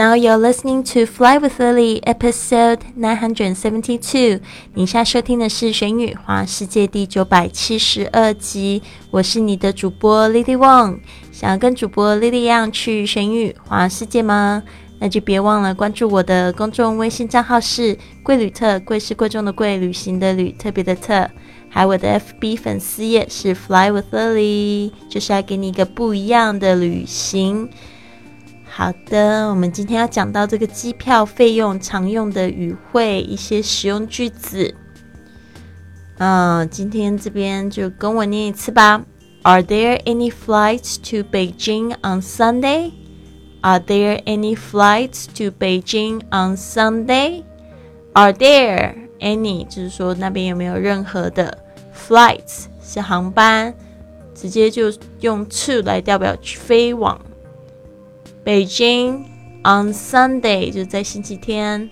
Now you're listening to Fly with Lily, episode nine hundred seventy-two。你现在收听的是《玄宇华世界》第九百七十二集。我是你的主播 Lily Wong。想要跟主播 Lily 一样去玄宇华世界吗？那就别忘了关注我的公众微信账号是“贵旅特”，贵是贵重的贵，旅行的旅，特别的特。还有我的 FB 粉丝页是 Fly with Lily，就是要给你一个不一样的旅行。好的，我们今天要讲到这个机票费用常用的语汇，一些实用句子。嗯，今天这边就跟我念一次吧。Are there any flights to Beijing on Sunday? Are there any flights to Beijing on Sunday? Are there any 就是说那边有没有任何的 flights 是航班，直接就用 to 来代表飞往。北京 on Sunday 就是在星期天，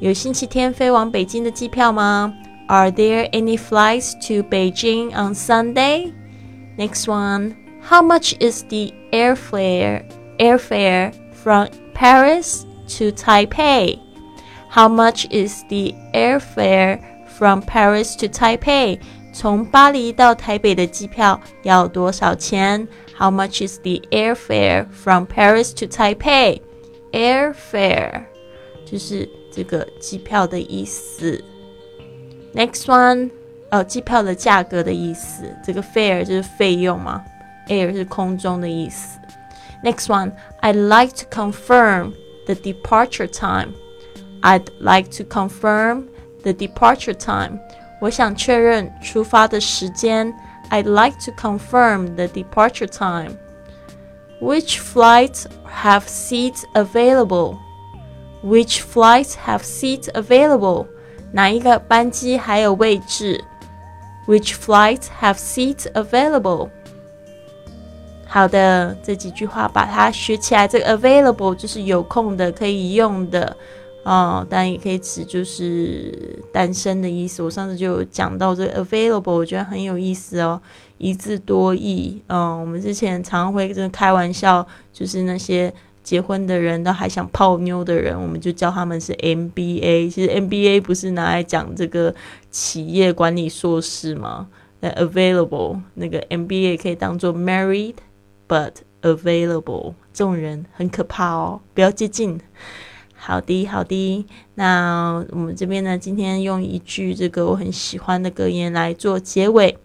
有星期天飞往北京的机票吗？Are there any flights to Beijing on Sunday? Next one. How much is the airfare airfare from Paris to Taipei? How much is the airfare from Paris to Taipei? 从巴黎到台北的机票要多少钱？How much is the airfare from Paris to Taipei? Airfare 就是这个机票的意思。Next one，哦，机票的价格的意思。这个 fare 就是费用嘛，air 是空中的意思。Next one，I'd like to confirm the departure time. I'd like to confirm the departure time. 我想确认出发的时间。I'd like to confirm the departure time. Which flights have seats available? Which flights have seats available? 哪一个班机还有位置？Which flights have seats available? 好的，这几句话把它学起来。这个 available 就是有空的，可以用的。 哦，当然也可以指就是单身的意思。我上次就讲到这个 available，我觉得很有意思哦，一字多义。嗯，我们之前常会真的开玩笑，就是那些结婚的人都还想泡妞的人，我们就叫他们是 MBA。其实 MBA 不是拿来讲这个企业管理硕士吗？那 available 那个 MBA 可以当做 married but available，这种人很可怕哦，不要接近。好的，好的。那我们这边呢，今天用一句这个我很喜欢的格言来做结尾：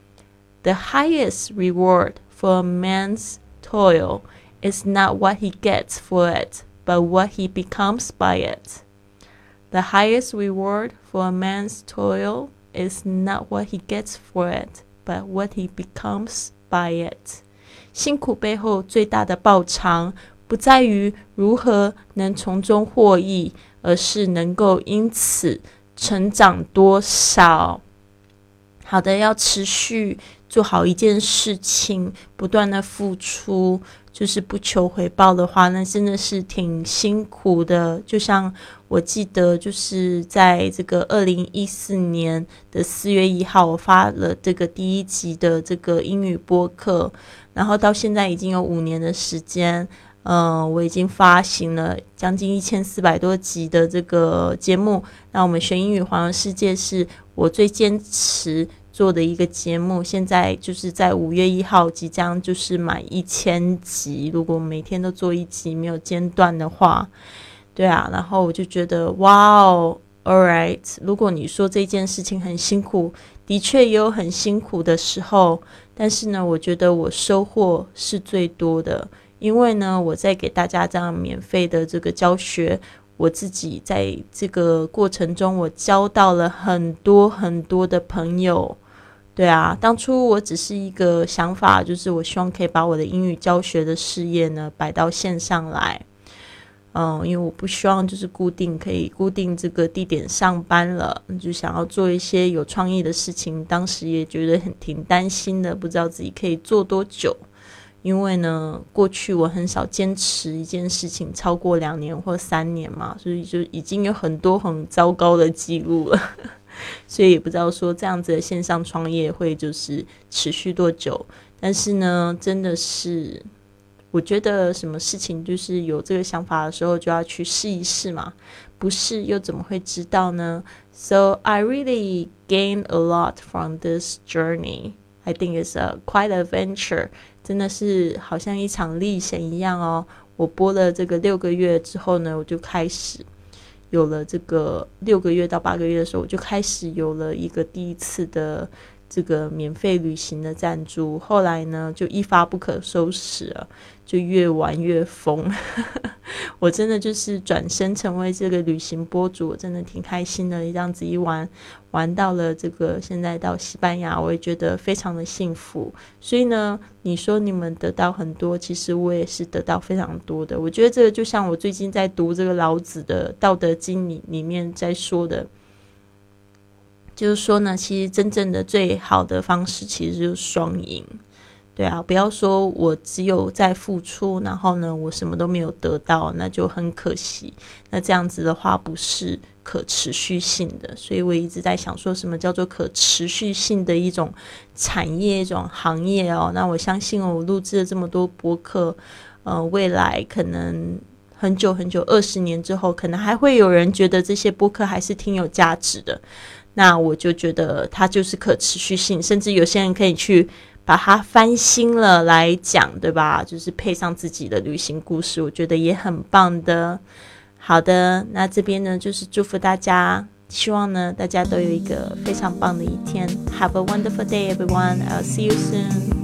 The highest reward for a man's toil is not what he gets for it, but what he becomes by it. The highest reward for a man's toil is not what he gets for it, but what he becomes by it. 辛苦背后最大的报偿。 不在于如何能从中获益，而是能够因此成长多少。好的，要持续做好一件事情，不断的付出，就是不求回报的话，那真的是挺辛苦的。就像我记得，就是在这个二零一四年的四月一号，我发了这个第一集的这个英语播客，然后到现在已经有五年的时间。嗯，我已经发行了将近一千四百多集的这个节目。那我们学英语环游世界是我最坚持做的一个节目。现在就是在五月一号即将就是满一千集。如果每天都做一集没有间断的话，对啊，然后我就觉得哇哦，All right。如果你说这件事情很辛苦，的确也有很辛苦的时候，但是呢，我觉得我收获是最多的。因为呢，我在给大家这样免费的这个教学，我自己在这个过程中，我交到了很多很多的朋友。对啊，当初我只是一个想法，就是我希望可以把我的英语教学的事业呢摆到线上来。嗯，因为我不希望就是固定可以固定这个地点上班了，就想要做一些有创意的事情。当时也觉得很挺担心的，不知道自己可以做多久。因为呢，过去我很少坚持一件事情超过两年或三年嘛，所以就已经有很多很糟糕的记录了，所以也不知道说这样子的线上创业会就是持续多久。但是呢，真的是我觉得什么事情就是有这个想法的时候就要去试一试嘛，不试又怎么会知道呢？So I really gained a lot from this journey. I think it's a quite adventure. 真的是好像一场历险一样哦。我播了这个六个月之后呢，我就开始有了这个六个月到八个月的时候，我就开始有了一个第一次的。这个免费旅行的赞助，后来呢就一发不可收拾了，就越玩越疯。我真的就是转身成为这个旅行博主，我真的挺开心的。这样子一玩，玩到了这个现在到西班牙，我也觉得非常的幸福。所以呢，你说你们得到很多，其实我也是得到非常多的。我觉得这个就像我最近在读这个老子的《道德经》里里面在说的。就是说呢，其实真正的最好的方式其实就是双赢，对啊，不要说我只有在付出，然后呢，我什么都没有得到，那就很可惜。那这样子的话不是可持续性的，所以我一直在想，说什么叫做可持续性的一种产业、一种行业哦？那我相信我录制了这么多博客，呃，未来可能很久很久，二十年之后，可能还会有人觉得这些博客还是挺有价值的。那我就觉得它就是可持续性，甚至有些人可以去把它翻新了来讲，对吧？就是配上自己的旅行故事，我觉得也很棒的。好的，那这边呢就是祝福大家，希望呢大家都有一个非常棒的一天。Have a wonderful day, everyone. I'll see you soon.